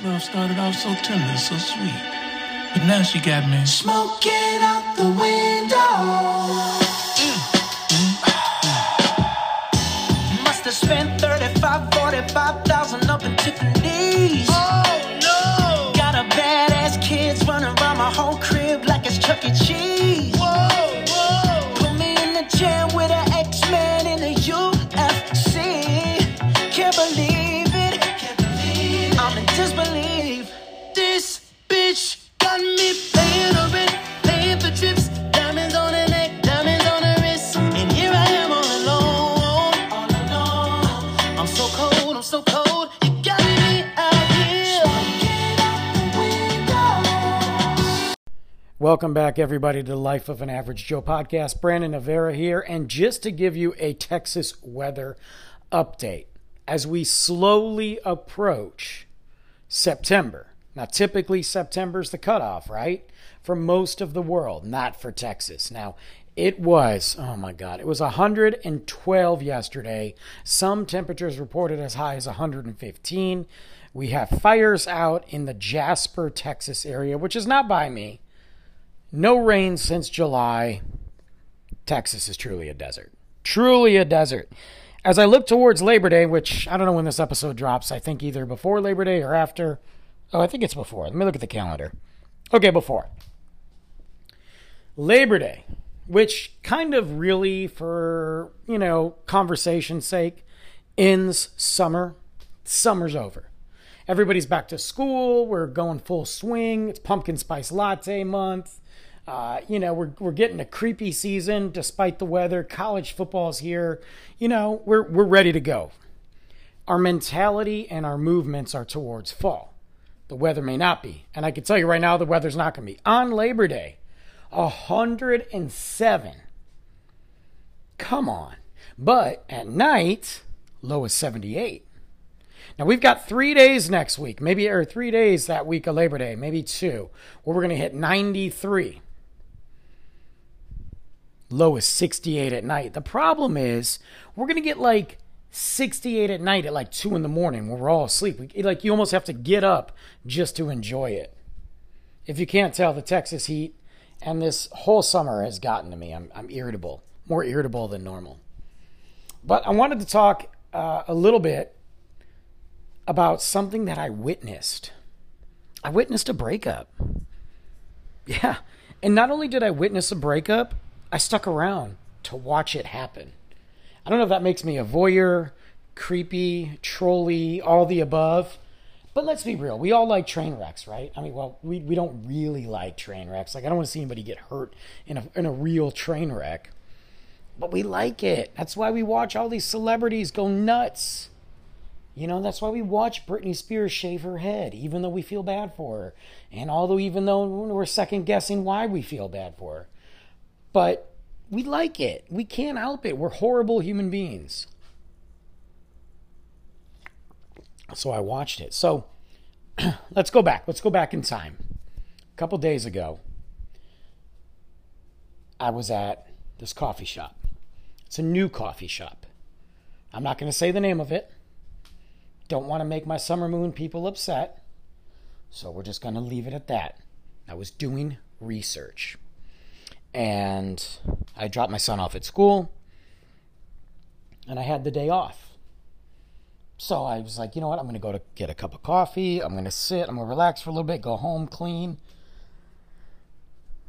Love started off so tender, so sweet. But now she got me smoking out the window. Mm, mm, mm. Must have spent 35, 45,000 Welcome back, everybody, to the Life of an Average Joe podcast. Brandon Navera here, and just to give you a Texas weather update as we slowly approach September. Now, typically, September's the cutoff, right? For most of the world, not for Texas. Now, it was, oh my God, it was 112 yesterday. Some temperatures reported as high as 115. We have fires out in the Jasper, Texas area, which is not by me. No rain since July. Texas is truly a desert. Truly a desert. As I look towards Labor Day, which I don't know when this episode drops, I think either before Labor Day or after. Oh, I think it's before. Let me look at the calendar. Okay, before. Labor Day, which kind of really, for, you know, conversation's sake, ends summer. Summer's over. Everybody's back to school. We're going full swing. It's pumpkin spice latte month. Uh, you know, we're, we're getting a creepy season despite the weather. College football's here. You know, we're, we're ready to go. Our mentality and our movements are towards fall. The weather may not be. And I can tell you right now, the weather's not going to be. On Labor Day, 107. Come on. But at night, low is 78. Now we've got three days next week, maybe or three days that week of Labor Day, maybe two, where we're going to hit 93. Low is 68 at night. The problem is we're going to get like 68 at night at like two in the morning when we're all asleep. We, like you almost have to get up just to enjoy it. If you can't tell, the Texas heat and this whole summer has gotten to me. I'm, I'm irritable, more irritable than normal. But I wanted to talk uh, a little bit about something that I witnessed. I witnessed a breakup. Yeah. And not only did I witness a breakup, I stuck around to watch it happen. I don't know if that makes me a voyeur, creepy, trolly, all the above. But let's be real. We all like train wrecks, right? I mean, well, we, we don't really like train wrecks. Like, I don't want to see anybody get hurt in a, in a real train wreck. But we like it. That's why we watch all these celebrities go nuts. You know, that's why we watch Britney Spears shave her head, even though we feel bad for her. And although, even though we're second guessing why we feel bad for her. But we like it. We can't help it. We're horrible human beings. So I watched it. So let's go back. Let's go back in time. A couple days ago, I was at this coffee shop. It's a new coffee shop. I'm not going to say the name of it. Don't want to make my summer moon people upset. So we're just going to leave it at that. I was doing research. And I dropped my son off at school. And I had the day off. So I was like, you know what? I'm going to go to get a cup of coffee. I'm going to sit. I'm going to relax for a little bit, go home, clean,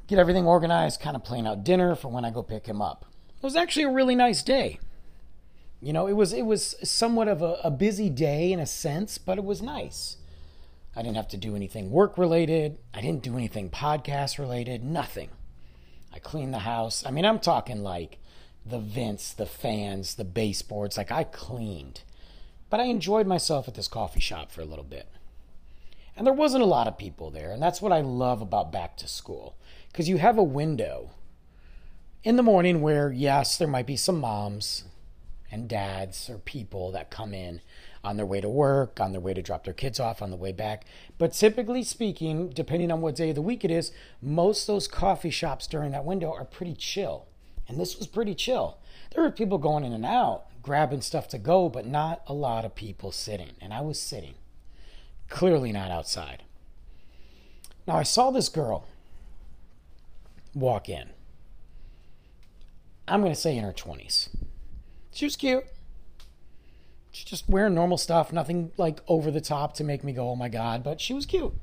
get everything organized, kind of plan out dinner for when I go pick him up. It was actually a really nice day. You know, it was it was somewhat of a, a busy day in a sense, but it was nice. I didn't have to do anything work related. I didn't do anything podcast related. Nothing. I cleaned the house. I mean, I'm talking like the vents, the fans, the baseboards. Like I cleaned. But I enjoyed myself at this coffee shop for a little bit. And there wasn't a lot of people there. And that's what I love about back to school. Because you have a window in the morning where, yes, there might be some moms and dads or people that come in on their way to work, on their way to drop their kids off, on the way back. But typically speaking, depending on what day of the week it is, most those coffee shops during that window are pretty chill. And this was pretty chill. There were people going in and out, grabbing stuff to go, but not a lot of people sitting. And I was sitting. Clearly not outside. Now, I saw this girl walk in. I'm going to say in her 20s. She was cute. She's just wearing normal stuff, nothing like over the top to make me go, oh my God, but she was cute.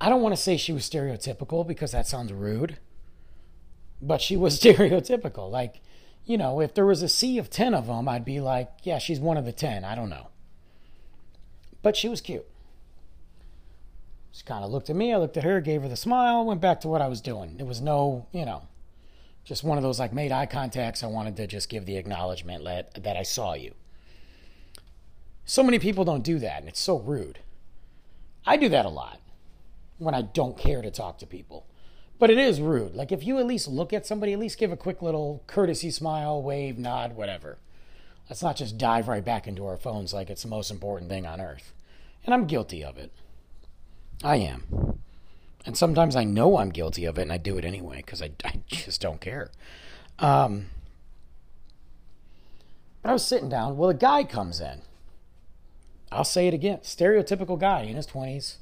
I don't want to say she was stereotypical because that sounds rude, but she was stereotypical. Like, you know, if there was a sea of 10 of them, I'd be like, yeah, she's one of the 10. I don't know. But she was cute. She kind of looked at me. I looked at her, gave her the smile, went back to what I was doing. There was no, you know, just one of those like made eye contacts. I wanted to just give the acknowledgement that, that I saw you. So many people don't do that, and it's so rude. I do that a lot when I don't care to talk to people. But it is rude. Like if you at least look at somebody, at least give a quick little courtesy smile, wave, nod, whatever. Let's not just dive right back into our phones like it's the most important thing on earth. And I'm guilty of it. I am. And sometimes I know I'm guilty of it and I do it anyway because I, I just don't care. Um, but I was sitting down. Well, a guy comes in. I'll say it again stereotypical guy in his 20s.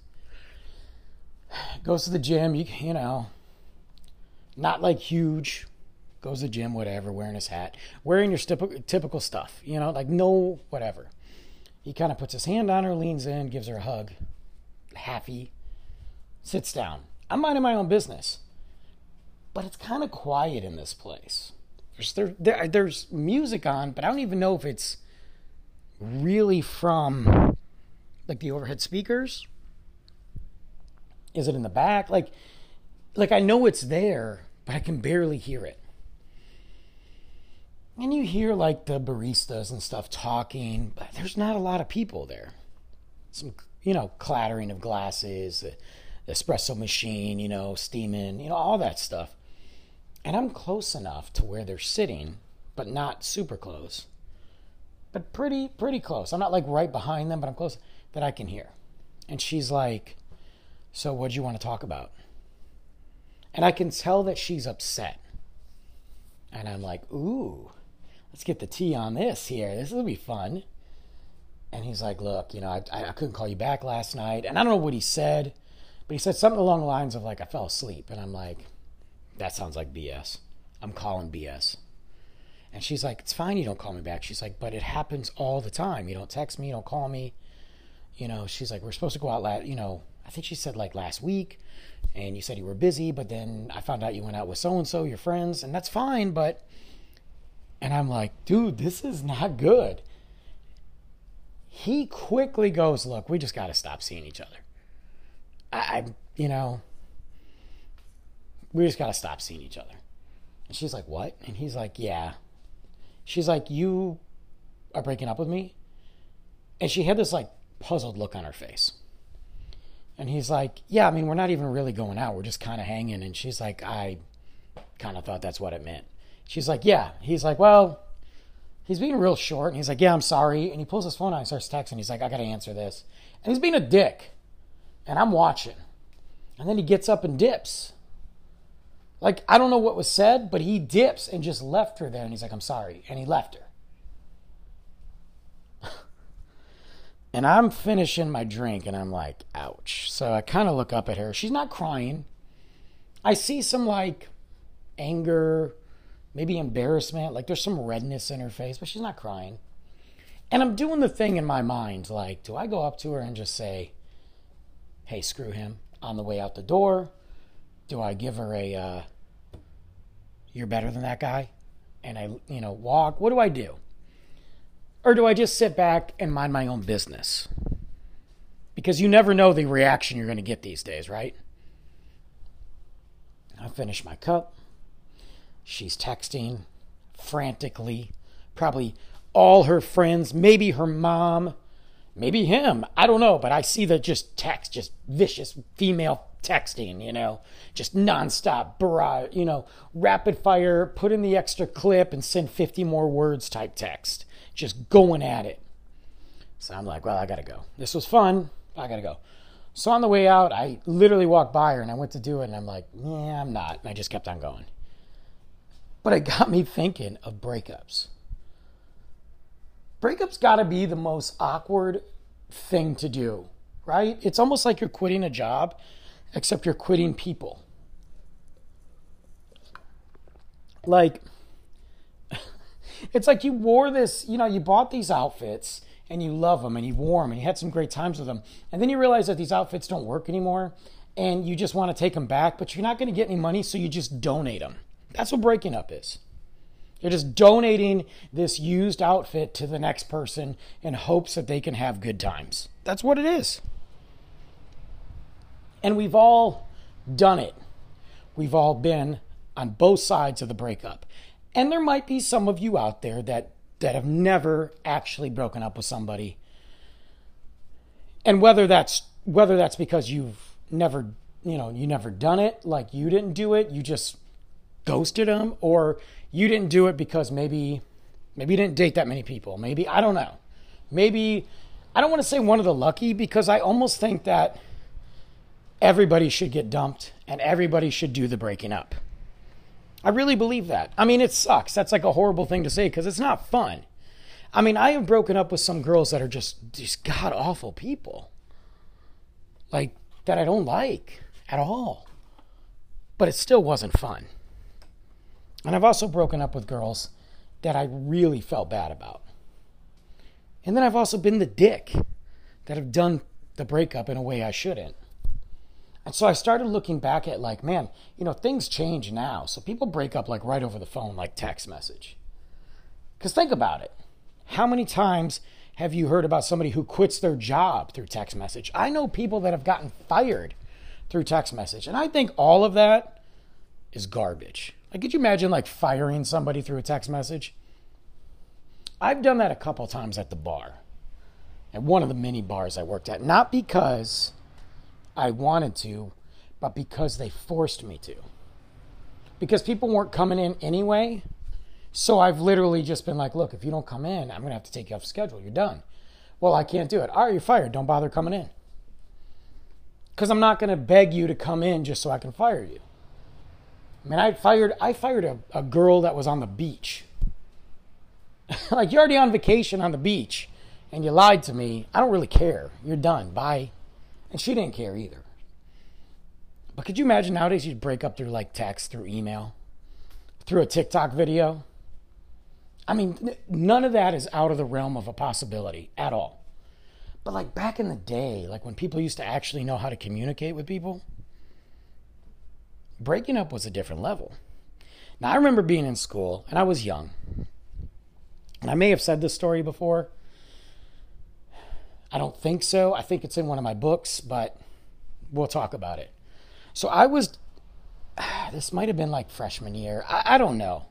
Goes to the gym, you, you know, not like huge, goes to the gym, whatever, wearing his hat, wearing your typical, typical stuff, you know, like no whatever. He kind of puts his hand on her, leans in, gives her a hug, happy, sits down. I'm minding my own business, but it's kind of quiet in this place. There's there, there there's music on, but I don't even know if it's really from like the overhead speakers. Is it in the back? Like, like I know it's there, but I can barely hear it. And you hear like the baristas and stuff talking, but there's not a lot of people there. Some, you know, clattering of glasses, the, espresso machine, you know, steaming, you know, all that stuff. And I'm close enough to where they're sitting, but not super close. But pretty, pretty close. I'm not like right behind them, but I'm close that I can hear. And she's like, So, what do you want to talk about? And I can tell that she's upset. And I'm like, Ooh, let's get the tea on this here. This will be fun. And he's like, Look, you know, I, I couldn't call you back last night. And I don't know what he said, but he said something along the lines of, like, I fell asleep. And I'm like, That sounds like BS. I'm calling BS. And she's like, It's fine you don't call me back. She's like, But it happens all the time. You don't text me, you don't call me. You know, she's like, We're supposed to go out, la-, you know, I think she said like last week, and you said you were busy, but then I found out you went out with so and so, your friends, and that's fine, but. And I'm like, Dude, this is not good. He quickly goes, Look, we just got to stop seeing each other. I, I, you know, we just got to stop seeing each other. And she's like, What? And he's like, Yeah. She's like, You are breaking up with me? And she had this like puzzled look on her face. And he's like, Yeah, I mean, we're not even really going out. We're just kind of hanging. And she's like, I kind of thought that's what it meant. She's like, Yeah. He's like, Well, he's being real short. And he's like, Yeah, I'm sorry. And he pulls his phone out and starts texting. He's like, I got to answer this. And he's being a dick. And I'm watching. And then he gets up and dips. Like, I don't know what was said, but he dips and just left her there. And he's like, I'm sorry. And he left her. and I'm finishing my drink and I'm like, ouch. So I kind of look up at her. She's not crying. I see some like anger, maybe embarrassment. Like there's some redness in her face, but she's not crying. And I'm doing the thing in my mind like, do I go up to her and just say, hey, screw him on the way out the door? Do I give her a uh, you're better than that guy and I you know walk what do I do? Or do I just sit back and mind my own business? Because you never know the reaction you're going to get these days right? I finish my cup. She's texting frantically. Probably all her friends maybe her mom maybe him. I don't know but I see the just text just vicious female texting, you know, just nonstop barrage, you know, rapid fire, put in the extra clip and send 50 more words type text, just going at it. So I'm like, well, I gotta go. This was fun. I gotta go. So on the way out, I literally walked by her and I went to do it, and I'm like, yeah, I'm not. And I just kept on going. But it got me thinking of breakups. Breakups gotta be the most awkward thing to do, right? It's almost like you're quitting a job, except you're quitting people. Like, it's like you wore this, you know, you bought these outfits and you love them and you wore them and you had some great times with them. And then you realize that these outfits don't work anymore and you just want to take them back, but you're not going to get any money, so you just donate them. That's what breaking up is. You're just donating this used outfit to the next person in hopes that they can have good times. That's what it is. And we've all done it. We've all been on both sides of the breakup. And there might be some of you out there that that have never actually broken up with somebody. And whether that's whether that's because you've never, you know, you never done it, like you didn't do it, you just ghosted them or you didn't do it because maybe maybe you didn't date that many people. Maybe I don't know. Maybe I don't want to say one of the lucky because I almost think that everybody should get dumped and everybody should do the breaking up. I really believe that. I mean, it sucks. That's like a horrible thing to say because it's not fun. I mean, I have broken up with some girls that are just just god awful people. Like that I don't like at all. But it still wasn't fun. And I've also broken up with girls that I really felt bad about. And then I've also been the dick that have done the breakup in a way I shouldn't. And so I started looking back at like, man, you know, things change now. So people break up like right over the phone, like text message. Because think about it. How many times have you heard about somebody who quits their job through text message? I know people that have gotten fired through text message. And I think all of that is garbage. Like, could you imagine like firing somebody through a text message? I've done that a couple times at the bar, at one of the many bars I worked at. Not because I wanted to, but because they forced me to. Because people weren't coming in anyway. So I've literally just been like, look, if you don't come in, I'm going to have to take you off schedule. You're done. Well, I can't do it. All right, you're fired. Don't bother coming in. Because I'm not going to beg you to come in just so I can fire you. I mean, I fired I fired a, a girl that was on the beach. like you're already on vacation on the beach and you lied to me. I don't really care. You're done. Bye. And she didn't care either. But could you imagine nowadays you'd break up through like text, through email, through a TikTok video? I mean, none of that is out of the realm of a possibility at all. But like back in the day, like when people used to actually know how to communicate with people, breaking up was a different level. Now, I remember being in school and I was young. And I may have said this story before. I don't think so. I think it's in one of my books, but we'll talk about it. So I was, this might have been like freshman year. I, I don't know.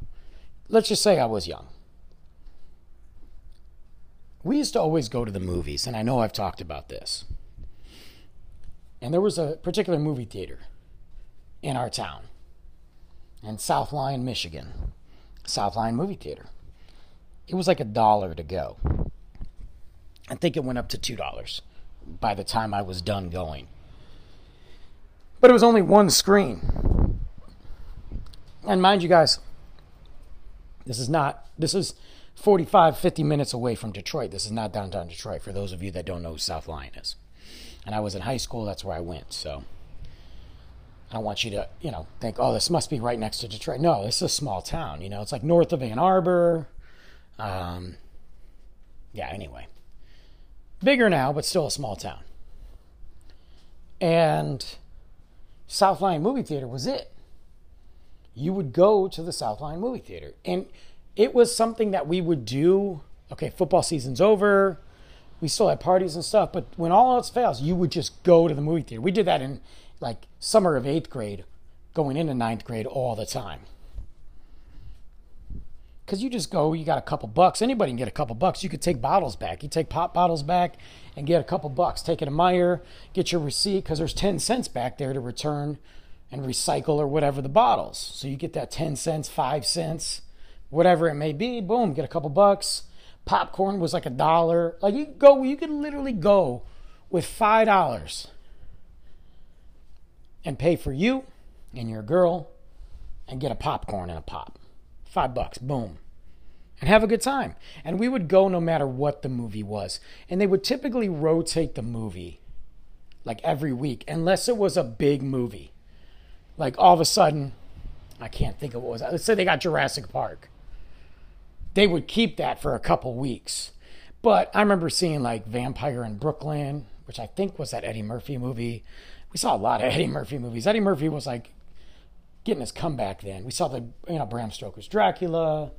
Let's just say I was young. We used to always go to the movies, and I know I've talked about this. And there was a particular movie theater in our town in South Lyon, Michigan. South Lyon Movie Theater. It was like a dollar to go. I think it went up to $2 by the time I was done going. But it was only one screen. And mind you guys, this is not, this is 45, 50 minutes away from Detroit. This is not downtown Detroit, for those of you that don't know who South Lyon is. And I was in high school, that's where I went. So I don't want you to, you know, think, oh, this must be right next to Detroit. No, this is a small town. You know, it's like north of Ann Arbor. Um, yeah, anyway. Bigger now, but still a small town. And South Lyon Movie Theater was it. You would go to the South Lyon Movie Theater. And it was something that we would do. Okay, football season's over. We still had parties and stuff, but when all else fails, you would just go to the movie theater. We did that in like summer of eighth grade, going into ninth grade all the time. Because you just go, you got a couple bucks. Anybody can get a couple bucks. You could take bottles back. You take pop bottles back and get a couple bucks. Take it to Meijer, get your receipt, because there's 10 cents back there to return and recycle or whatever the bottles. So you get that 10 cents, 5 cents, whatever it may be. Boom, get a couple bucks. Popcorn was like a dollar. Like you go, you could literally go with $5 and pay for you and your girl and get a popcorn and a pop. Five bucks, boom. and have a good time. And we would go no matter what the movie was. And they would typically rotate the movie like every week, unless it was a big movie. Like all of a sudden, I can't think of what was. Let's say they got Jurassic Park. They would keep that for a couple weeks. But I remember seeing like Vampire in Brooklyn, which I think was that Eddie Murphy movie. We saw a lot of Eddie Murphy movies. Eddie Murphy was like getting his comeback then. We saw the you know Bram Stoker's Dracula,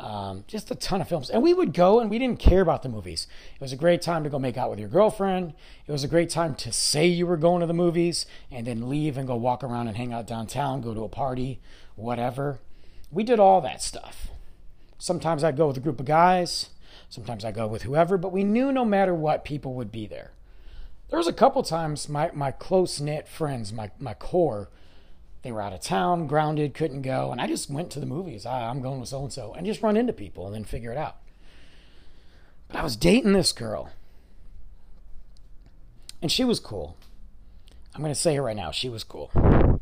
um, just a ton of films, and we would go and we didn't care about the movies. It was a great time to go make out with your girlfriend. It was a great time to say you were going to the movies and then leave and go walk around and hang out downtown, go to a party, whatever. We did all that stuff. Sometimes I'd go with a group of guys. Sometimes I go with whoever, but we knew no matter what, people would be there. There was a couple times my, my close knit friends, my, my core, they were out of town, grounded, couldn't go, and I just went to the movies. I, I'm going with so and so, and just run into people and then figure it out. But I was dating this girl, and she was cool. I'm going to say it right now. She was cool.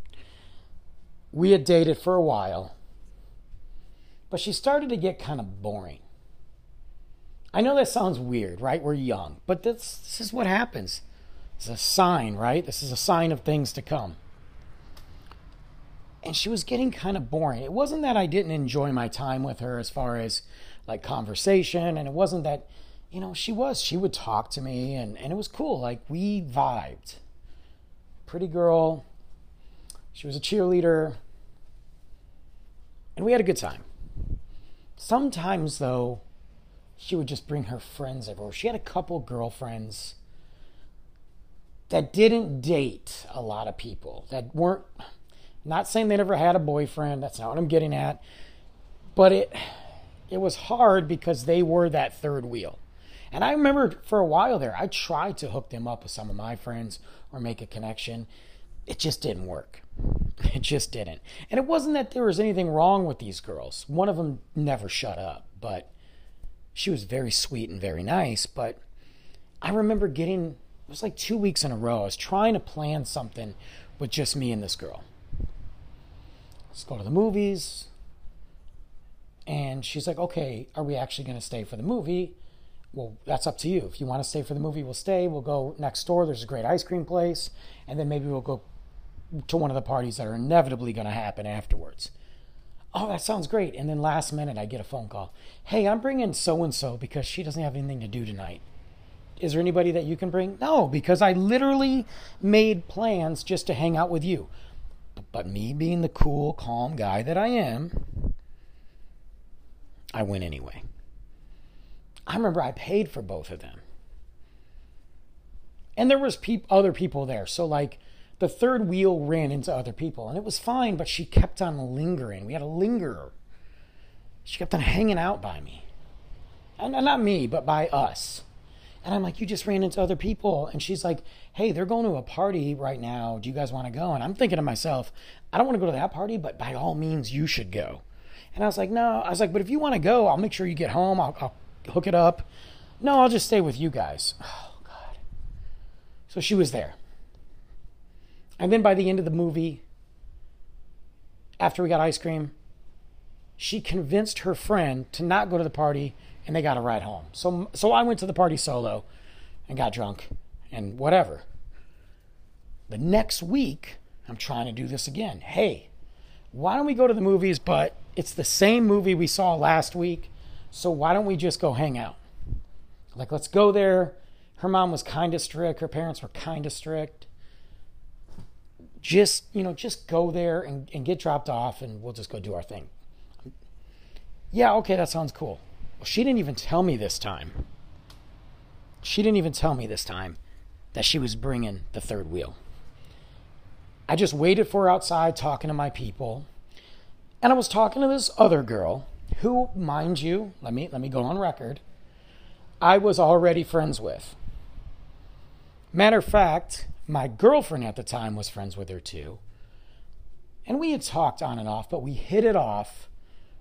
We had dated for a while, but she started to get kind of boring. I know that sounds weird, right? We're young, but this, this is what happens. It's a sign, right? This is a sign of things to come. And she was getting kind of boring. It wasn't that I didn't enjoy my time with her as far as like conversation, and it wasn't that, you know, she was. She would talk to me, and, and it was cool. Like we vibed. Pretty girl. She was a cheerleader. And we had a good time. Sometimes, though, she would just bring her friends over. She had a couple girlfriends that didn't date a lot of people, that weren't, not saying they never had a boyfriend, that's not what I'm getting at, but it, it was hard because they were that third wheel. And I remember for a while there, I tried to hook them up with some of my friends or make a connection. It just didn't work. It just didn't. And it wasn't that there was anything wrong with these girls. One of them never shut up, but she was very sweet and very nice. But I remember getting, it was like two weeks in a row, I was trying to plan something with just me and this girl. Let's go to the movies. And she's like, okay, are we actually going to stay for the movie? Well, that's up to you. If you want to stay for the movie, we'll stay. We'll go next door. There's a great ice cream place. And then maybe we'll go to one of the parties that are inevitably going to happen afterwards. Oh, that sounds great. And then last minute, I get a phone call. Hey, I'm bringing so and so because she doesn't have anything to do tonight. Is there anybody that you can bring? No, because I literally made plans just to hang out with you. But me being the cool, calm guy that I am, I went anyway. I remember I paid for both of them. And there was other people there. So like the third wheel ran into other people and it was fine, but she kept on lingering. We had a lingerer. She kept on hanging out by me. And not me, but by us. And I'm like, you just ran into other people. And she's like, hey, they're going to a party right now. Do you guys want to go? And I'm thinking to myself, I don't want to go to that party, but by all means, you should go. And I was like, no. I was like, but if you want to go, I'll make sure you get home. I'll, I'll hook it up. No, I'll just stay with you guys. Oh, God. So she was there. And then by the end of the movie, after we got ice cream, she convinced her friend to not go to the party and they got a ride home. So so I went to the party solo and got drunk and whatever. The next week, I'm trying to do this again. Hey, why don't we go to the movies but it's the same movie we saw last week, so why don't we just go hang out? Like let's go there. Her mom was kind of strict, her parents were kind of strict just you know just go there and, and get dropped off and we'll just go do our thing yeah okay that sounds cool well, she didn't even tell me this time. She didn't even tell me this time that she was bringing the third wheel. I just waited for her outside talking to my people. And i was talking to this other girl who mind you let me let me go on record i was already friends with. Matter of fact my girlfriend at the time was friends with her too. And we had talked on and off, but we hit it off,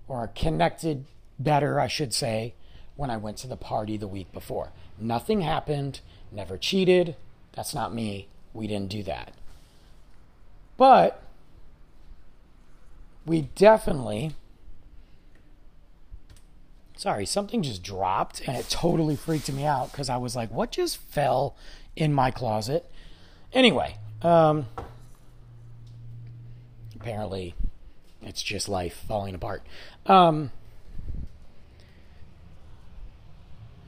or connected better, I should say, when I went to the party the week before. Nothing happened, never cheated. That's not me. We didn't do that. But we definitely Sorry, something just dropped and it totally freaked me out because I was like, what just fell in my closet? Anyway, um, apparently it's just life falling apart. Um,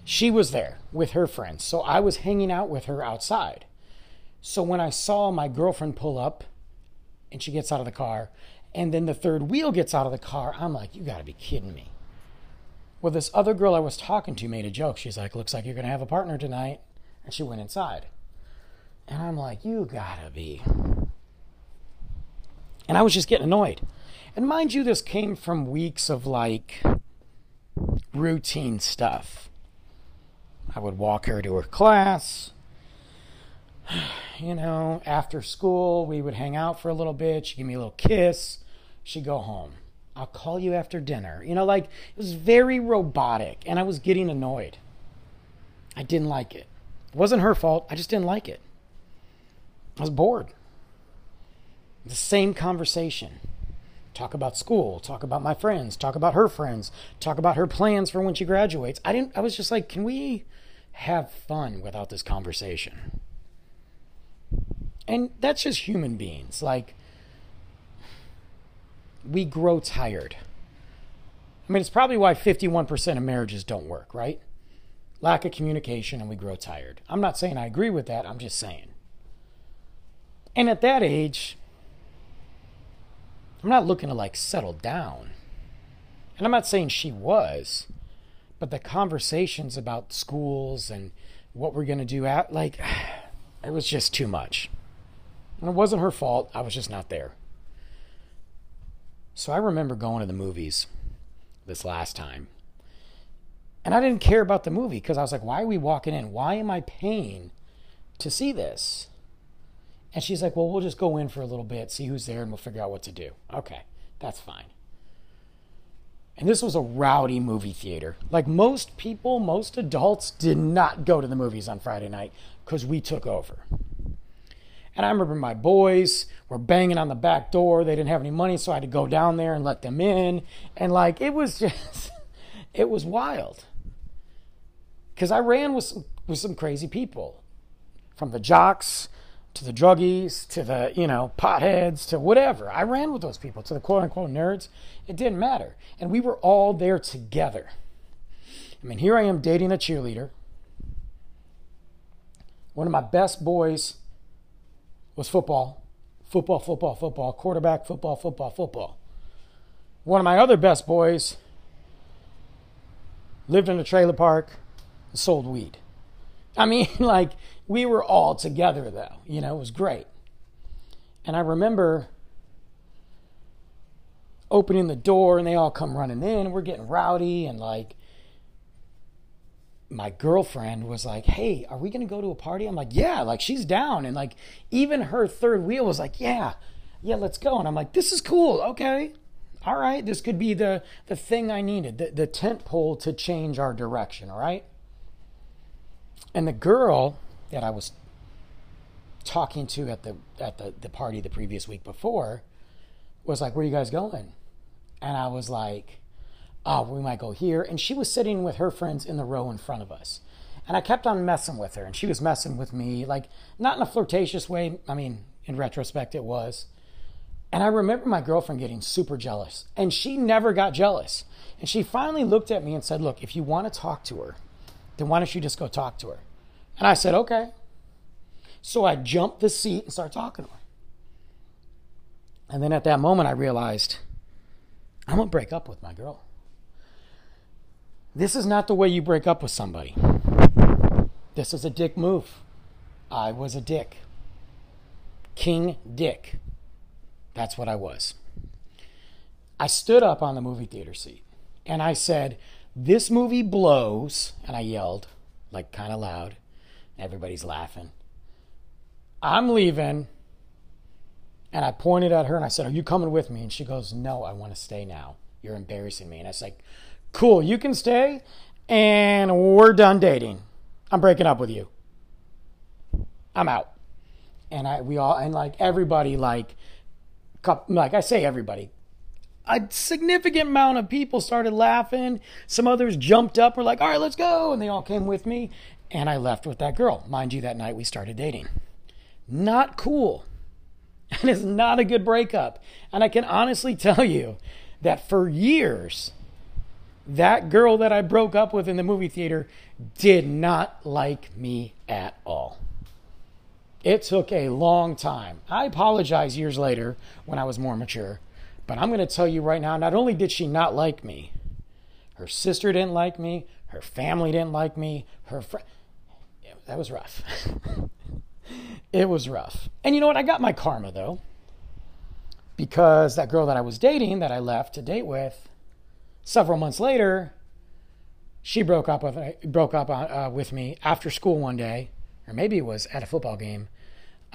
she was there with her friends, so I was hanging out with her outside. So when I saw my girlfriend pull up and she gets out of the car, and then the third wheel gets out of the car, I'm like, you gotta be kidding me. Well, this other girl I was talking to made a joke. She's like, looks like you're gonna have a partner tonight. And she went inside. And I'm like, you gotta be. And I was just getting annoyed. And mind you, this came from weeks of like routine stuff. I would walk her to her class. You know, after school, we would hang out for a little bit. She'd give me a little kiss. She'd go home. I'll call you after dinner. You know, like it was very robotic, and I was getting annoyed. I didn't like it. It wasn't her fault. I just didn't like it. I was bored. The same conversation. Talk about school, talk about my friends, talk about her friends, talk about her plans for when she graduates. I didn't I was just like, can we have fun without this conversation? And that's just human beings. Like we grow tired. I mean, it's probably why 51% of marriages don't work, right? Lack of communication and we grow tired. I'm not saying I agree with that, I'm just saying. And at that age, I'm not looking to like settle down. And I'm not saying she was, but the conversations about schools and what we're going to do at like it was just too much. And it wasn't her fault. I was just not there. So I remember going to the movies this last time. And I didn't care about the movie because I was like, why are we walking in? Why am I paying to see this? And she's like, well, we'll just go in for a little bit, see who's there, and we'll figure out what to do. Okay, that's fine. And this was a rowdy movie theater. Like most people, most adults did not go to the movies on Friday night because we took over. And I remember my boys were banging on the back door. They didn't have any money, so I had to go down there and let them in. And like, it was just, it was wild. Because I ran with some, with some crazy people from the jocks to the druggies to the, you know, potheads to whatever. I ran with those people to the quote unquote nerds. It didn't matter. And we were all there together. I mean, here I am dating a cheerleader. One of my best boys was football. Football, football, football, quarterback, football, football, football. One of my other best boys lived in a trailer park, and sold weed. I mean, like, we were all together, though. You know, it was great. And I remember opening the door and they all come running in. We're getting rowdy and like, my girlfriend was like, "Hey, are we going to go to a party?" I'm like, "Yeah." Like she's down, and like even her third wheel was like, "Yeah, yeah, let's go." And I'm like, "This is cool. Okay, all right. This could be the the thing I needed, the the tent pole to change our direction. All right." And the girl that I was talking to at the at the, the party the previous week before was like, "Where are you guys going?" And I was like oh, we might go here. And she was sitting with her friends in the row in front of us. And I kept on messing with her, and she was messing with me, like not in a flirtatious way. I mean, in retrospect, it was. And I remember my girlfriend getting super jealous, and she never got jealous. And she finally looked at me and said, Look, if you want to talk to her, then why don't you just go talk to her? And I said, Okay. So I jumped the seat and started talking to her. And then at that moment, I realized I'm going to break up with my girl. This is not the way you break up with somebody. This is a dick move. I was a dick. King Dick. That's what I was. I stood up on the movie theater seat and I said, This movie blows. And I yelled, like kind of loud. Everybody's laughing. I'm leaving. And I pointed at her and I said, Are you coming with me? And she goes, No, I want to stay now. You're embarrassing me. And I was like, Cool, you can stay, and we're done dating. I'm breaking up with you. I'm out. And I we all and like everybody like like I say everybody. A significant amount of people started laughing. Some others jumped up, were like, all right, let's go. And they all came with me. And I left with that girl. Mind you, that night we started dating. Not cool. And it's not a good breakup. And I can honestly tell you that for years, that girl that I broke up with in the movie theater did not like me at all. It took a long time. I apologize years later when I was more mature, but I'm going to tell you right now not only did she not like me, her sister didn't like me, her family didn't like me, her friend. That was rough. it was rough. And you know what? I got my karma though. Because that girl that I was dating, that I left to date with, several months later, she broke up with broke up uh, with me after school one day, or maybe it was at a football game,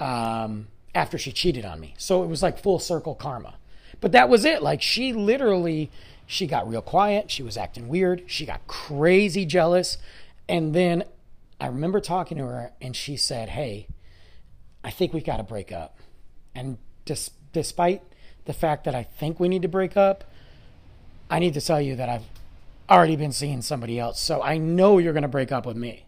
um, after she cheated on me. So it was like full circle karma. But that was it. Like she literally, she got real quiet. She was acting weird. She got crazy jealous, and then I remember talking to her, and she said, "Hey, I think we got to break up." And dis- despite the fact that I think we need to break up, I need to tell you that I've already been seeing somebody else. So I know you're going to break up with me.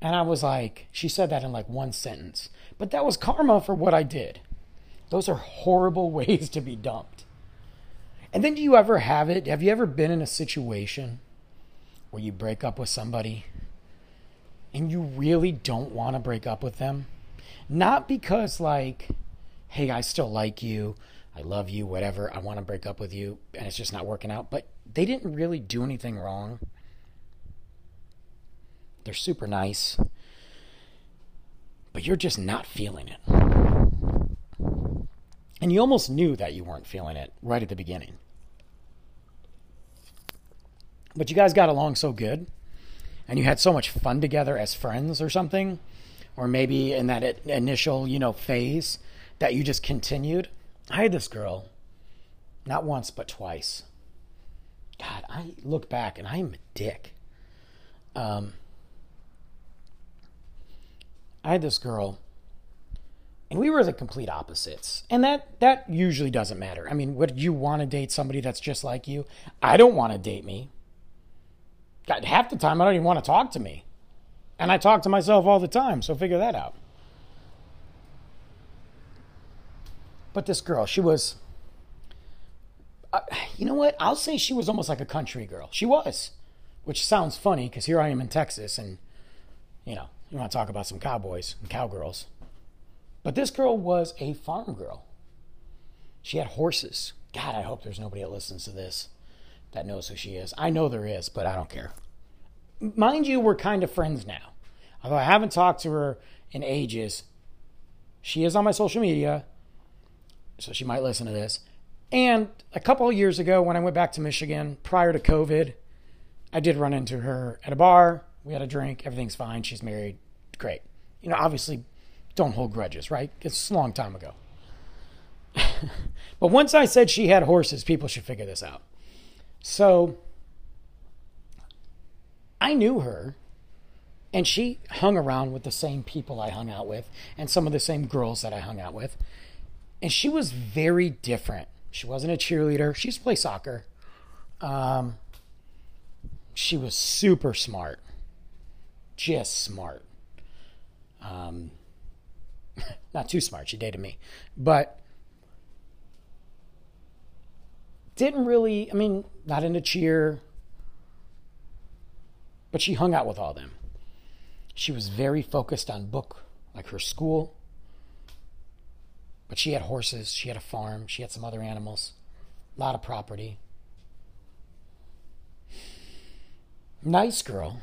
And I was like, she said that in like one sentence. But that was karma for what I did. Those are horrible ways to be dumped. And then do you ever have it? Have you ever been in a situation where you break up with somebody and you really don't want to break up with them? Not because, like, hey, I still like you, I love you, whatever, I want to break up with you, and it's just not working out, but they didn't really do anything wrong. They're super nice, but you're just not feeling it. And you almost knew that you weren't feeling it right at the beginning. But you guys got along so good, and you had so much fun together as friends or something, or maybe in that initial, you know, phase that you just continued. I had this girl, not once, but twice. God, I look back and I'm a dick. Um, I had this girl, and we were the complete opposites. And that that usually doesn't matter. I mean, would you want to date somebody that's just like you? I don't want to date me. God, half the time I don't even want to talk to me. And I talk to myself all the time, so figure that out. But this girl, she was uh, you know what? I'll say she was almost like a country girl. She was, which sounds funny because here I am in Texas and, you know, you want to talk about some cowboys and cowgirls. But this girl was a farm girl. She had horses. God, I hope there's nobody that listens to this that knows who she is. I know there is, but I don't care. Mind you, we're kind of friends now. Although I haven't talked to her in ages, she is on my social media, so she might listen to this. And a couple of years ago, when I went back to Michigan prior to COVID, I did run into her at a bar. We had a drink. Everything's fine. She's married. Great. You know, obviously, don't hold grudges, right? It's a long time ago. but once I said she had horses, people should figure this out. So I knew her, and she hung around with the same people I hung out with and some of the same girls that I hung out with. And she was very different she wasn't a cheerleader. She used to play soccer. Um, she was super smart, just smart. Um, not too smart. She dated me, but didn't really. I mean, not into cheer, but she hung out with all them. She was very focused on book, like her school. But she had horses, she had a farm, she had some other animals, a lot of property. Nice girl.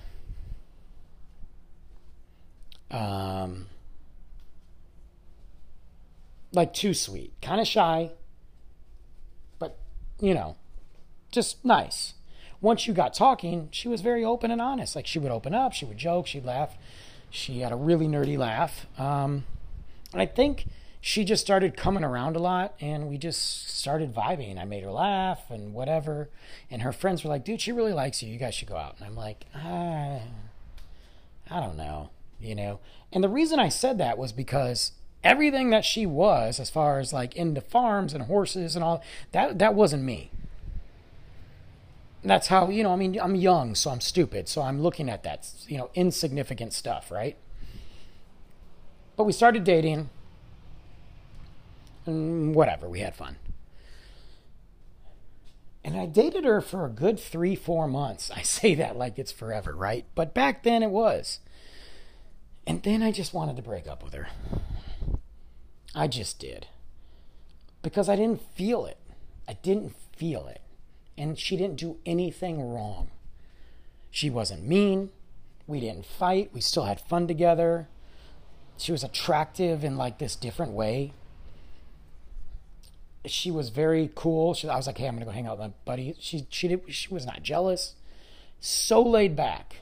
Um, like too sweet, kind of shy, but you know, just nice. Once you got talking, she was very open and honest. Like she would open up, she would joke, she'd laugh. She had a really nerdy laugh. Um, and I think she just started coming around a lot and we just started vibing. I made her laugh and whatever. And her friends were like, dude, she really likes you. You guys should go out. And I'm like, ah, I don't know, you know? And the reason I said that was because everything that she was as far as like into farms and horses and all that that wasn't me. That's how you know i mean i'm young so i'm stupid so i'm looking at that you know insignificant stuff right? But we started dating. And whatever we had fun. And i dated her for a good three four months. I say that like it's forever right? But back then it was. And then i just wanted to break up with her I just did. Because I didn't feel it. I didn't feel it. And she didn't do anything wrong. She wasn't mean. We didn't fight. We still had fun together. She was attractive in like this different way. She was very cool. She, I was like, "Hey, I'm gonna go hang out with my buddy." She she did, she was not jealous. So laid back.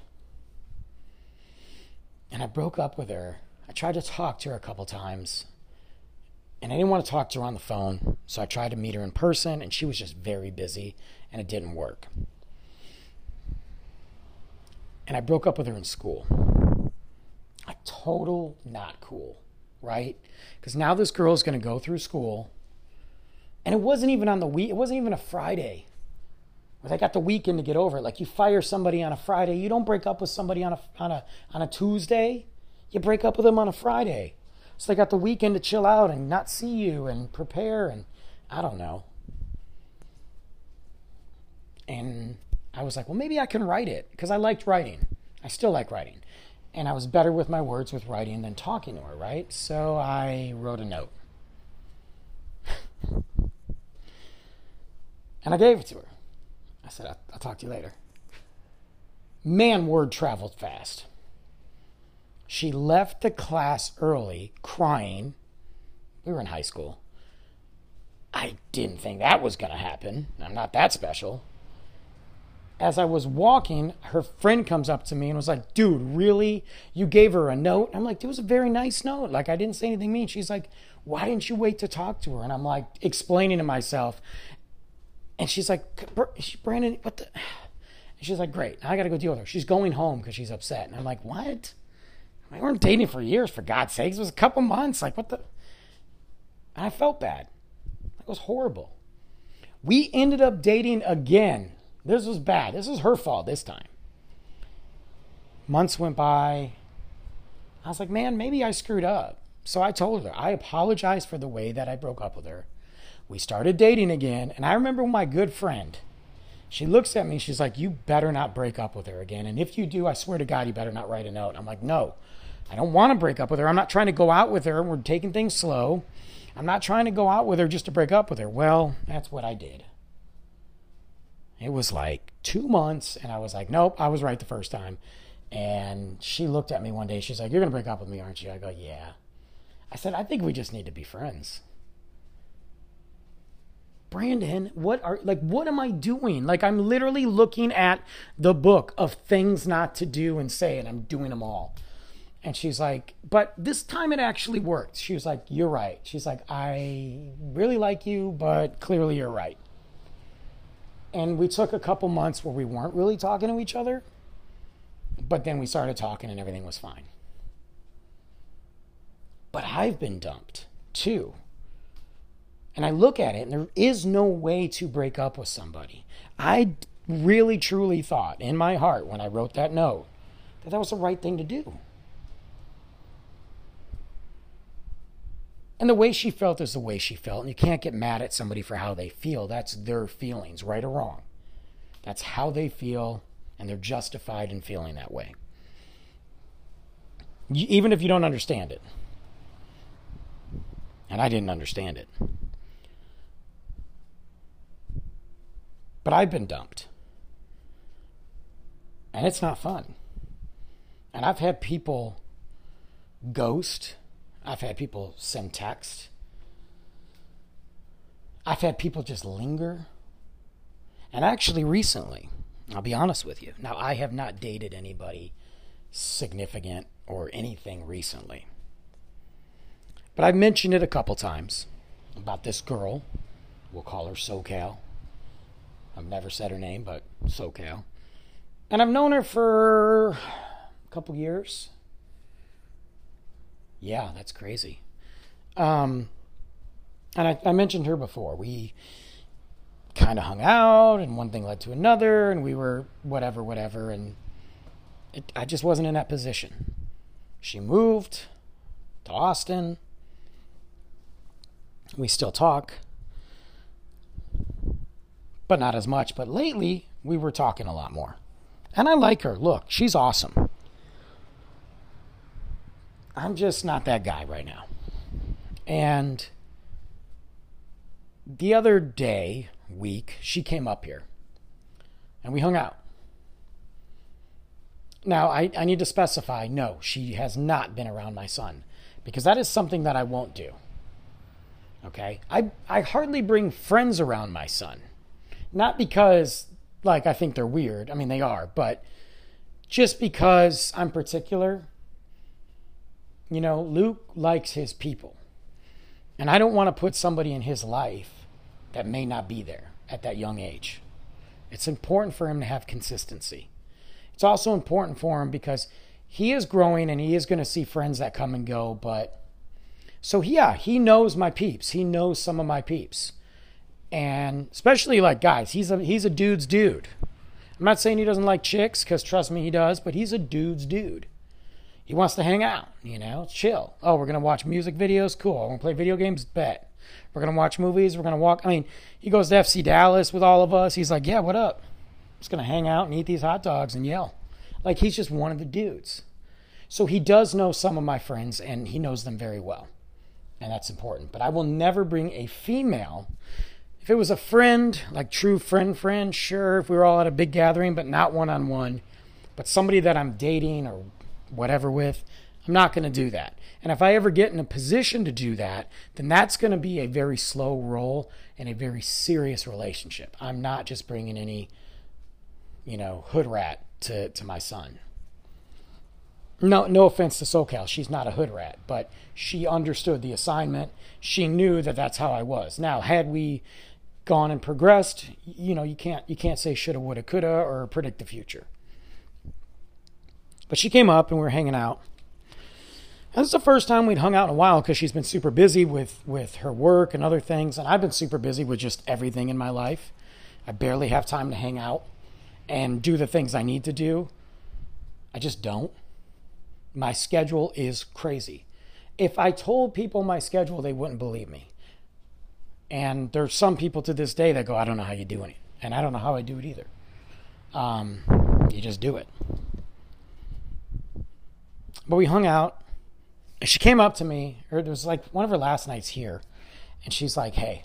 And I broke up with her. I tried to talk to her a couple times and I didn't want to talk to her on the phone, so I tried to meet her in person, and she was just very busy, and it didn't work. And I broke up with her in school. A total not cool, right? Because now this girl is going to go through school, and it wasn't even on the week. It wasn't even a Friday. I got the weekend to get over it. Like you fire somebody on a Friday, you don't break up with somebody on a on a on a Tuesday. You break up with them on a Friday. So they got the weekend to chill out and not see you and prepare and I don't know. And I was like, well, maybe I can write it because I liked writing. I still like writing. And I was better with my words with writing than talking to her, right? So I wrote a note. and I gave it to her. I said, I'll, I'll talk to you later. Man, word traveled fast. She left the class early crying. We were in high school. I didn't think that was going to happen. I'm not that special. As I was walking, her friend comes up to me and was like, Dude, really? You gave her a note? I'm like, It was a very nice note. Like, I didn't say anything mean. She's like, Why didn't you wait to talk to her? And I'm like, explaining to myself. And she's like, Brandon, what the? And she's like, Great. I got to go deal with her. She's going home because she's upset. And I'm like, What? We weren't dating for years, for God's sakes. It was a couple months. Like, what the? And I felt bad. It was horrible. We ended up dating again. This was bad. This was her fault this time. Months went by. I was like, man, maybe I screwed up. So I told her, I apologized for the way that I broke up with her. We started dating again. And I remember my good friend, she looks at me, she's like, You better not break up with her again. And if you do, I swear to God, you better not write a note. I'm like, No, I don't want to break up with her. I'm not trying to go out with her. We're taking things slow. I'm not trying to go out with her just to break up with her. Well, that's what I did. It was like two months, and I was like, nope, I was right the first time. And she looked at me one day. She's like, You're going to break up with me, aren't you? I go, Yeah. I said, I think we just need to be friends. Brandon, what are like what am I doing? Like I'm literally looking at the book of things not to do and say and I'm doing them all. And she's like, but this time it actually worked. She was like, you're right. She's like, I really like you, but clearly you're right. And we took a couple months where we weren't really talking to each other, but then we started talking and everything was fine. But I've been dumped too. And I look at it and there is no way to break up with somebody. I really truly thought in my heart when I wrote that note that that was the right thing to do. And the way she felt is the way she felt. And you can't get mad at somebody for how they feel. That's their feelings, right or wrong. That's how they feel, and they're justified in feeling that way. Even if you don't understand it. And I didn't understand it. But I've been dumped. And it's not fun. And I've had people ghost I've had people send text. I've had people just linger. And actually, recently, I'll be honest with you. Now, I have not dated anybody significant or anything recently. But I've mentioned it a couple times about this girl. We'll call her SoCal. I've never said her name, but SoCal. And I've known her for a couple years. Yeah, that's crazy. Um, and I, I mentioned her before. We kind of hung out, and one thing led to another, and we were whatever, whatever, and it, I just wasn't in that position. She moved to Austin. We still talk, but not as much. But lately, we were talking a lot more. And I like her. Look, she's awesome. I'm just not that guy right now. And the other day, week, she came up here and we hung out. Now, I, I need to specify no, she has not been around my son because that is something that I won't do. Okay? I, I hardly bring friends around my son. Not because, like, I think they're weird. I mean, they are, but just because I'm particular. You know, Luke likes his people. And I don't want to put somebody in his life that may not be there at that young age. It's important for him to have consistency. It's also important for him because he is growing and he is going to see friends that come and go. But so, yeah, he knows my peeps. He knows some of my peeps. And especially like guys, he's a he's a dude's dude. I'm not saying he doesn't like chicks because trust me, he does. But he's a dude's dude. He wants to hang out, you know, chill. Oh, we're gonna watch music videos. Cool. We're gonna play video games. Bet. We're gonna watch movies. We're gonna walk. I mean, he goes to FC Dallas with all of us. He's like, yeah, what up? Just gonna hang out and eat these hot dogs and yell. Like he's just one of the dudes. So he does know some of my friends and he knows them very well. And that's important. But I will never bring a female. If it was a friend, like true friend friend, sure, if we were all at a big gathering, but not one on one. But somebody that I'm dating or whatever with, I'm not going to do that. And if I ever get in a position to do that, then that's going to be a very slow roll and a very serious relationship. I'm not just bringing any, you know, hood rat to, to my son. No, no offense to SoCal. She's not a hood rat, but she understood the assignment. She knew that that's how I was. Now, had we gone and progressed, you know, you can't you can't say shoulda, woulda, coulda, or predict the future. But she came up and we were hanging out. And this is the first time we'd hung out in a while because she's been super busy with with her work and other things, and I've been super busy with just everything in my life. I barely have time to hang out and do the things I need to do. I just don't. My schedule is crazy. If I told people my schedule, they wouldn't believe me. And there's some people to this day that go, I don't know how you do it. And I don't know how I do it either. Um, you just do it. But we hung out. She came up to me, or it was like one of her last nights here. And she's like, hey,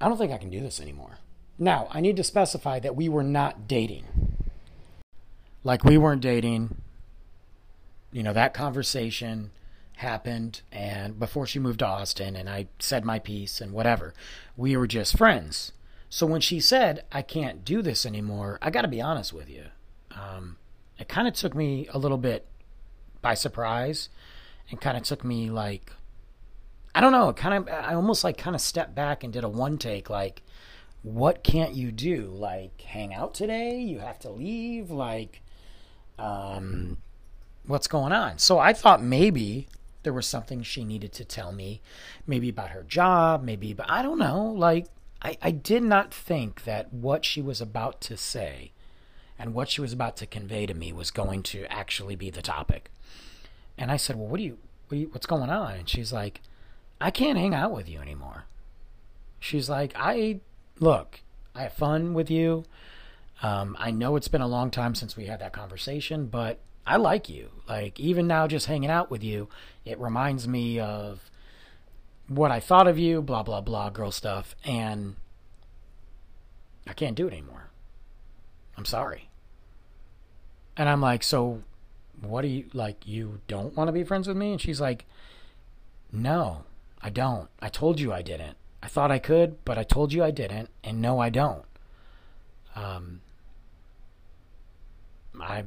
I don't think I can do this anymore. Now, I need to specify that we were not dating. Like, we weren't dating. You know, that conversation happened and before she moved to Austin and I said my piece and whatever. We were just friends. So when she said, I can't do this anymore, I got to be honest with you. Um, it kind of took me a little bit by surprise and kind of took me like, I don't know, kind of, I almost like kind of stepped back and did a one take, like, what can't you do? Like, hang out today? You have to leave? Like, um, what's going on? So I thought maybe there was something she needed to tell me, maybe about her job, maybe, but I don't know. Like, I, I did not think that what she was about to say and what she was about to convey to me was going to actually be the topic. And I said, Well, what do you, what you what's going on? And she's like, I can't hang out with you anymore. She's like, I, look, I have fun with you. Um, I know it's been a long time since we had that conversation, but I like you. Like, even now, just hanging out with you, it reminds me of what I thought of you, blah, blah, blah, girl stuff. And I can't do it anymore. I'm sorry. And I'm like, so what do you like? You don't want to be friends with me? And she's like, no, I don't. I told you I didn't. I thought I could, but I told you I didn't. And no, I don't. Um, I,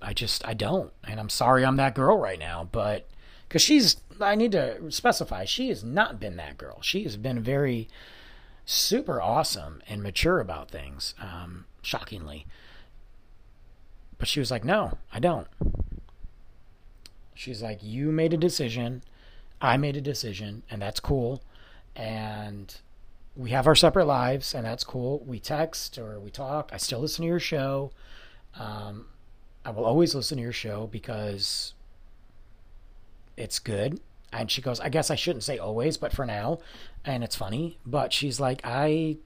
I just, I don't. And I'm sorry I'm that girl right now, but because she's, I need to specify, she has not been that girl. She has been very super awesome and mature about things. Um, shockingly. But she was like, No, I don't. She's like, You made a decision. I made a decision, and that's cool. And we have our separate lives, and that's cool. We text or we talk. I still listen to your show. Um, I will always listen to your show because it's good. And she goes, I guess I shouldn't say always, but for now. And it's funny. But she's like, I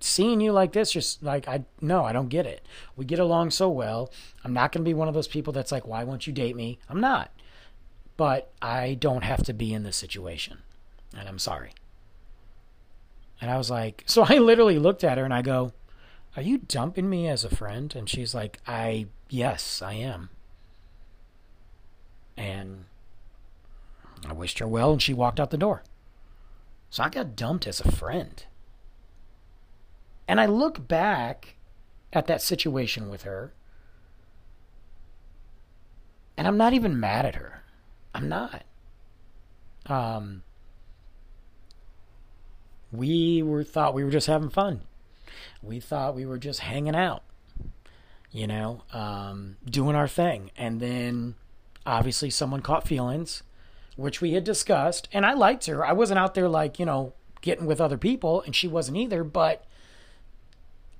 seeing you like this just like i no i don't get it. We get along so well. I'm not going to be one of those people that's like why won't you date me? I'm not. But i don't have to be in this situation and i'm sorry. And i was like so i literally looked at her and i go are you dumping me as a friend? And she's like i yes i am. And i wished her well and she walked out the door so i got dumped as a friend and I look back at that situation with her, and I'm not even mad at her. I'm not. Um, we were thought we were just having fun. We thought we were just hanging out, you know, um, doing our thing, and then obviously someone caught feelings, which we had discussed, and I liked her. I wasn't out there like you know getting with other people, and she wasn't either, but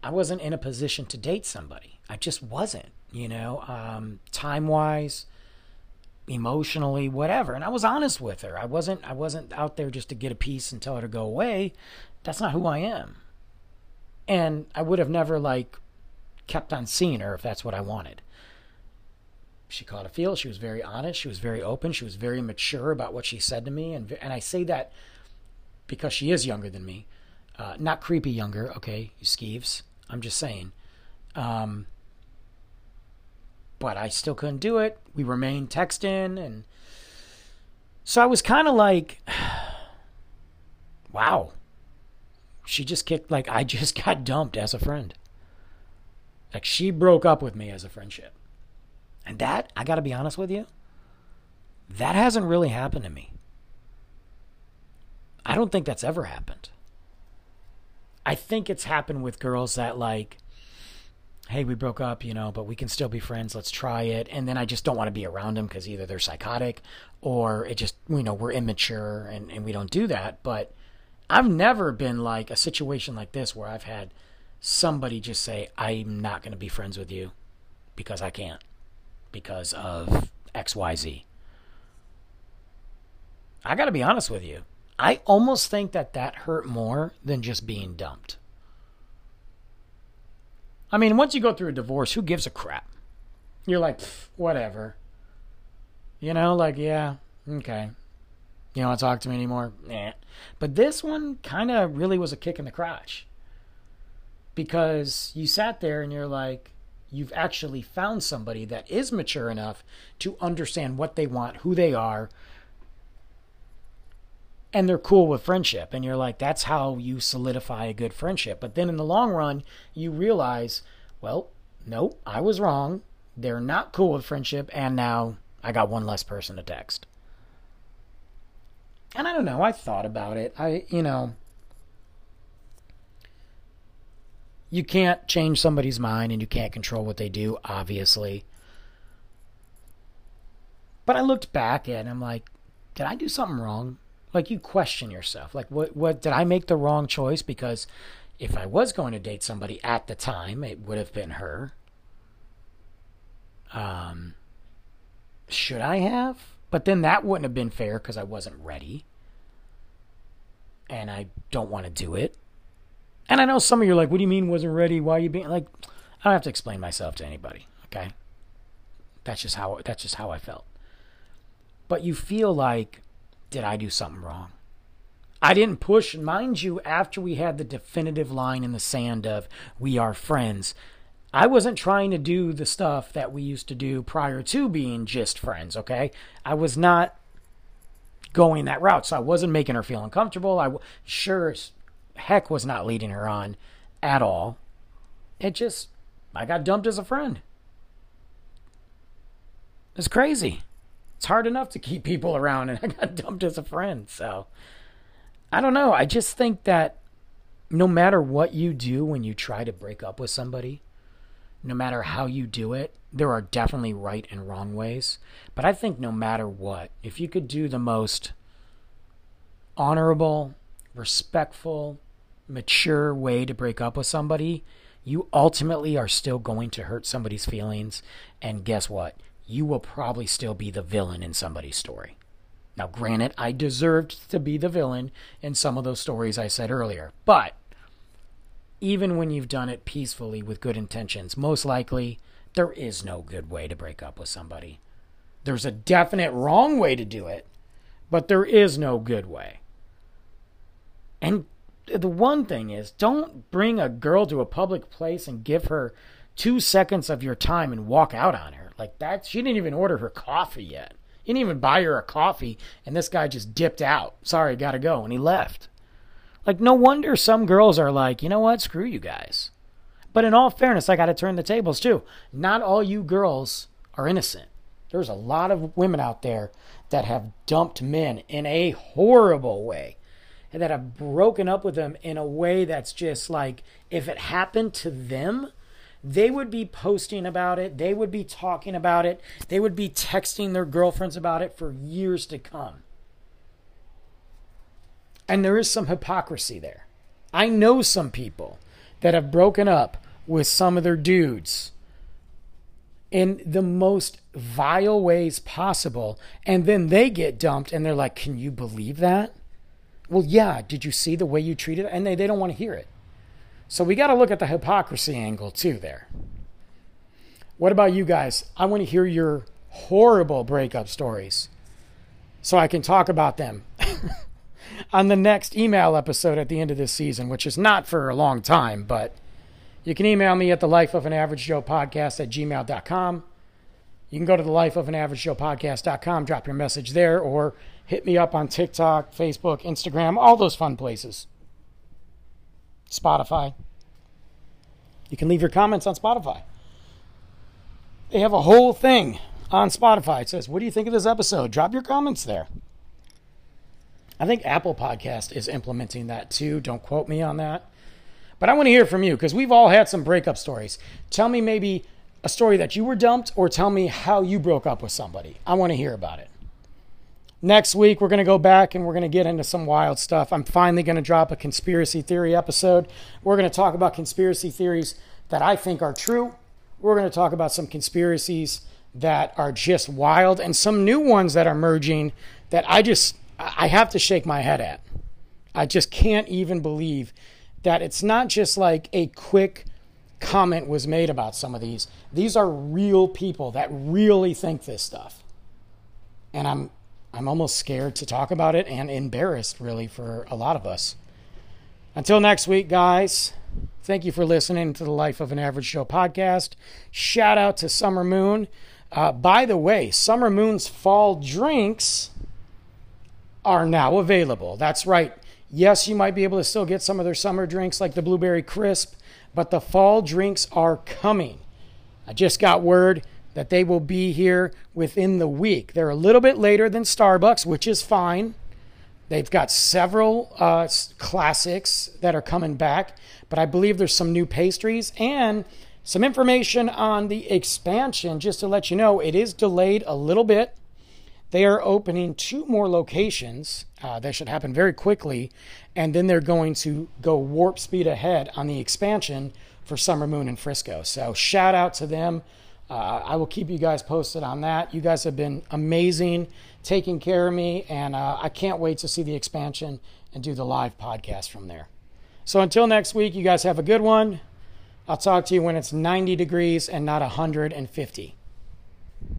I wasn't in a position to date somebody. I just wasn't, you know, um, time wise, emotionally, whatever. And I was honest with her. I wasn't I wasn't out there just to get a piece and tell her to go away. That's not who I am. And I would have never like kept on seeing her if that's what I wanted. She caught a feel. She was very honest. She was very open. She was very mature about what she said to me. And and I say that because she is younger than me. Uh, not creepy younger, okay, you skeeves. I'm just saying. Um, but I still couldn't do it. We remained texting, and so I was kind of like, wow. She just kicked, like, I just got dumped as a friend. Like, she broke up with me as a friendship. And that, I got to be honest with you, that hasn't really happened to me. I don't think that's ever happened. I think it's happened with girls that like, hey, we broke up, you know, but we can still be friends. Let's try it. And then I just don't want to be around them because either they're psychotic or it just, you know, we're immature and, and we don't do that. But I've never been like a situation like this where I've had somebody just say, I'm not going to be friends with you because I can't because of XYZ. I got to be honest with you. I almost think that that hurt more than just being dumped. I mean, once you go through a divorce, who gives a crap? You're like, whatever. You know, like, yeah, okay. You don't want to talk to me anymore? Nah. But this one kind of really was a kick in the crotch. Because you sat there and you're like, you've actually found somebody that is mature enough to understand what they want, who they are, and they're cool with friendship. And you're like that's how you solidify a good friendship. But then in the long run you realize well nope i was wrong. They're not cool with friendship. And now i got one less person to text. And i don't know. I thought about it. I you know you can't change somebody's mind and you can't control what they do obviously. But i looked back and i'm like did i do something wrong? Like you question yourself. Like what what did i make the wrong choice? Because if i was going to date somebody at the time it would have been her. Um should i have? But then that wouldn't have been fair because i wasn't ready. And i don't want to do it and i know some of you are like what do you mean wasn't ready why are you being like i don't have to explain myself to anybody okay that's just how that's just how i felt but you feel like did I do something wrong? I didn't push, mind you, after we had the definitive line in the sand of we are friends. I wasn't trying to do the stuff that we used to do prior to being just friends, okay? I was not going that route. So I wasn't making her feel uncomfortable. I sure as heck was not leading her on at all. It just, I got dumped as a friend. It's crazy it's hard enough to keep people around, and I got dumped as a friend. So I don't know. I just think that no matter what you do when you try to break up with somebody, no matter how you do it, there are definitely right and wrong ways. But I think no matter what, if you could do the most honorable, respectful, mature way to break up with somebody, you ultimately are still going to hurt somebody's feelings. And guess what? You will probably still be the villain in somebody's story. Now, granted, I deserved to be the villain in some of those stories I said earlier, but even when you've done it peacefully with good intentions, most likely there is no good way to break up with somebody. There's a definite wrong way to do it, but there is no good way. And the one thing is, don't bring a girl to a public place and give her two seconds of your time and walk out on her. Like that, she didn't even order her coffee yet. He didn't even buy her a coffee, and this guy just dipped out. Sorry, gotta go. And he left. Like, no wonder some girls are like, you know what? Screw you guys. But in all fairness, I gotta turn the tables too. Not all you girls are innocent. There's a lot of women out there that have dumped men in a horrible way that have broken up with them in a way that's just like, if it happened to them, they would be posting about it. They would be talking about it. They would be texting their girlfriends about it for years to come. And there is some hypocrisy there. I know some people that have broken up with some of their dudes in the most vile ways possible. And then they get dumped and they're like, Can you believe that? Well, yeah. Did you see the way you treated it? And they, they don't want to hear it. So we got to look at the hypocrisy angle too there. What about you guys? I want to hear your horrible breakup stories so I can talk about them on the next email episode at the end of this season, which is not for a long time, but you can email me at the life of an average Joe podcast at gmail.com. You can go to the life of an average Joe podcast.com, drop your message there, or hit me up on TikTok, Facebook, Instagram, all those fun places. Spotify. You can leave your comments on Spotify. They have a whole thing on Spotify. It says, What do you think of this episode? Drop your comments there. I think Apple Podcast is implementing that too. Don't quote me on that. But I want to hear from you because we've all had some breakup stories. Tell me maybe a story that you were dumped or tell me how you broke up with somebody. I want to hear about it. Next week, we're going to go back and we're going to get into some wild stuff. I'm finally going to drop a conspiracy theory episode. We're going to talk about conspiracy theories that I think are true. We're going to talk about some conspiracies that are just wild and some new ones that are merging that I just I have to shake my head at. I just can't even believe that it's not just like a quick comment was made about some of these. These are real people that really think this stuff. And I'm I'm almost scared to talk about it and embarrassed, really, for a lot of us. Until next week, guys, thank you for listening to the Life of an Average Joe podcast. Shout out to Summer Moon. Uh, by the way, Summer Moon's fall drinks are now available. That's right. Yes, you might be able to still get some of their summer drinks like the Blueberry Crisp, but the fall drinks are coming. I just got word that they will be here within the week. They're a little bit later than Starbucks, which is fine. They've got several uh, classics that are coming back, but I believe there's some new pastries and some information on the expansion. Just to let you know, it is delayed a little bit. They are opening two more locations. Uh, that should happen very quickly. And then they're going to go warp speed ahead on the expansion for Summer Moon in Frisco. So, shout out to them. Uh, I will keep you guys posted on that. You guys have been amazing taking care of me, and uh, I can't wait to see the expansion and do the live podcast from there. So until next week, you guys have a good one. I'll talk to you when it's 90 degrees and not 150.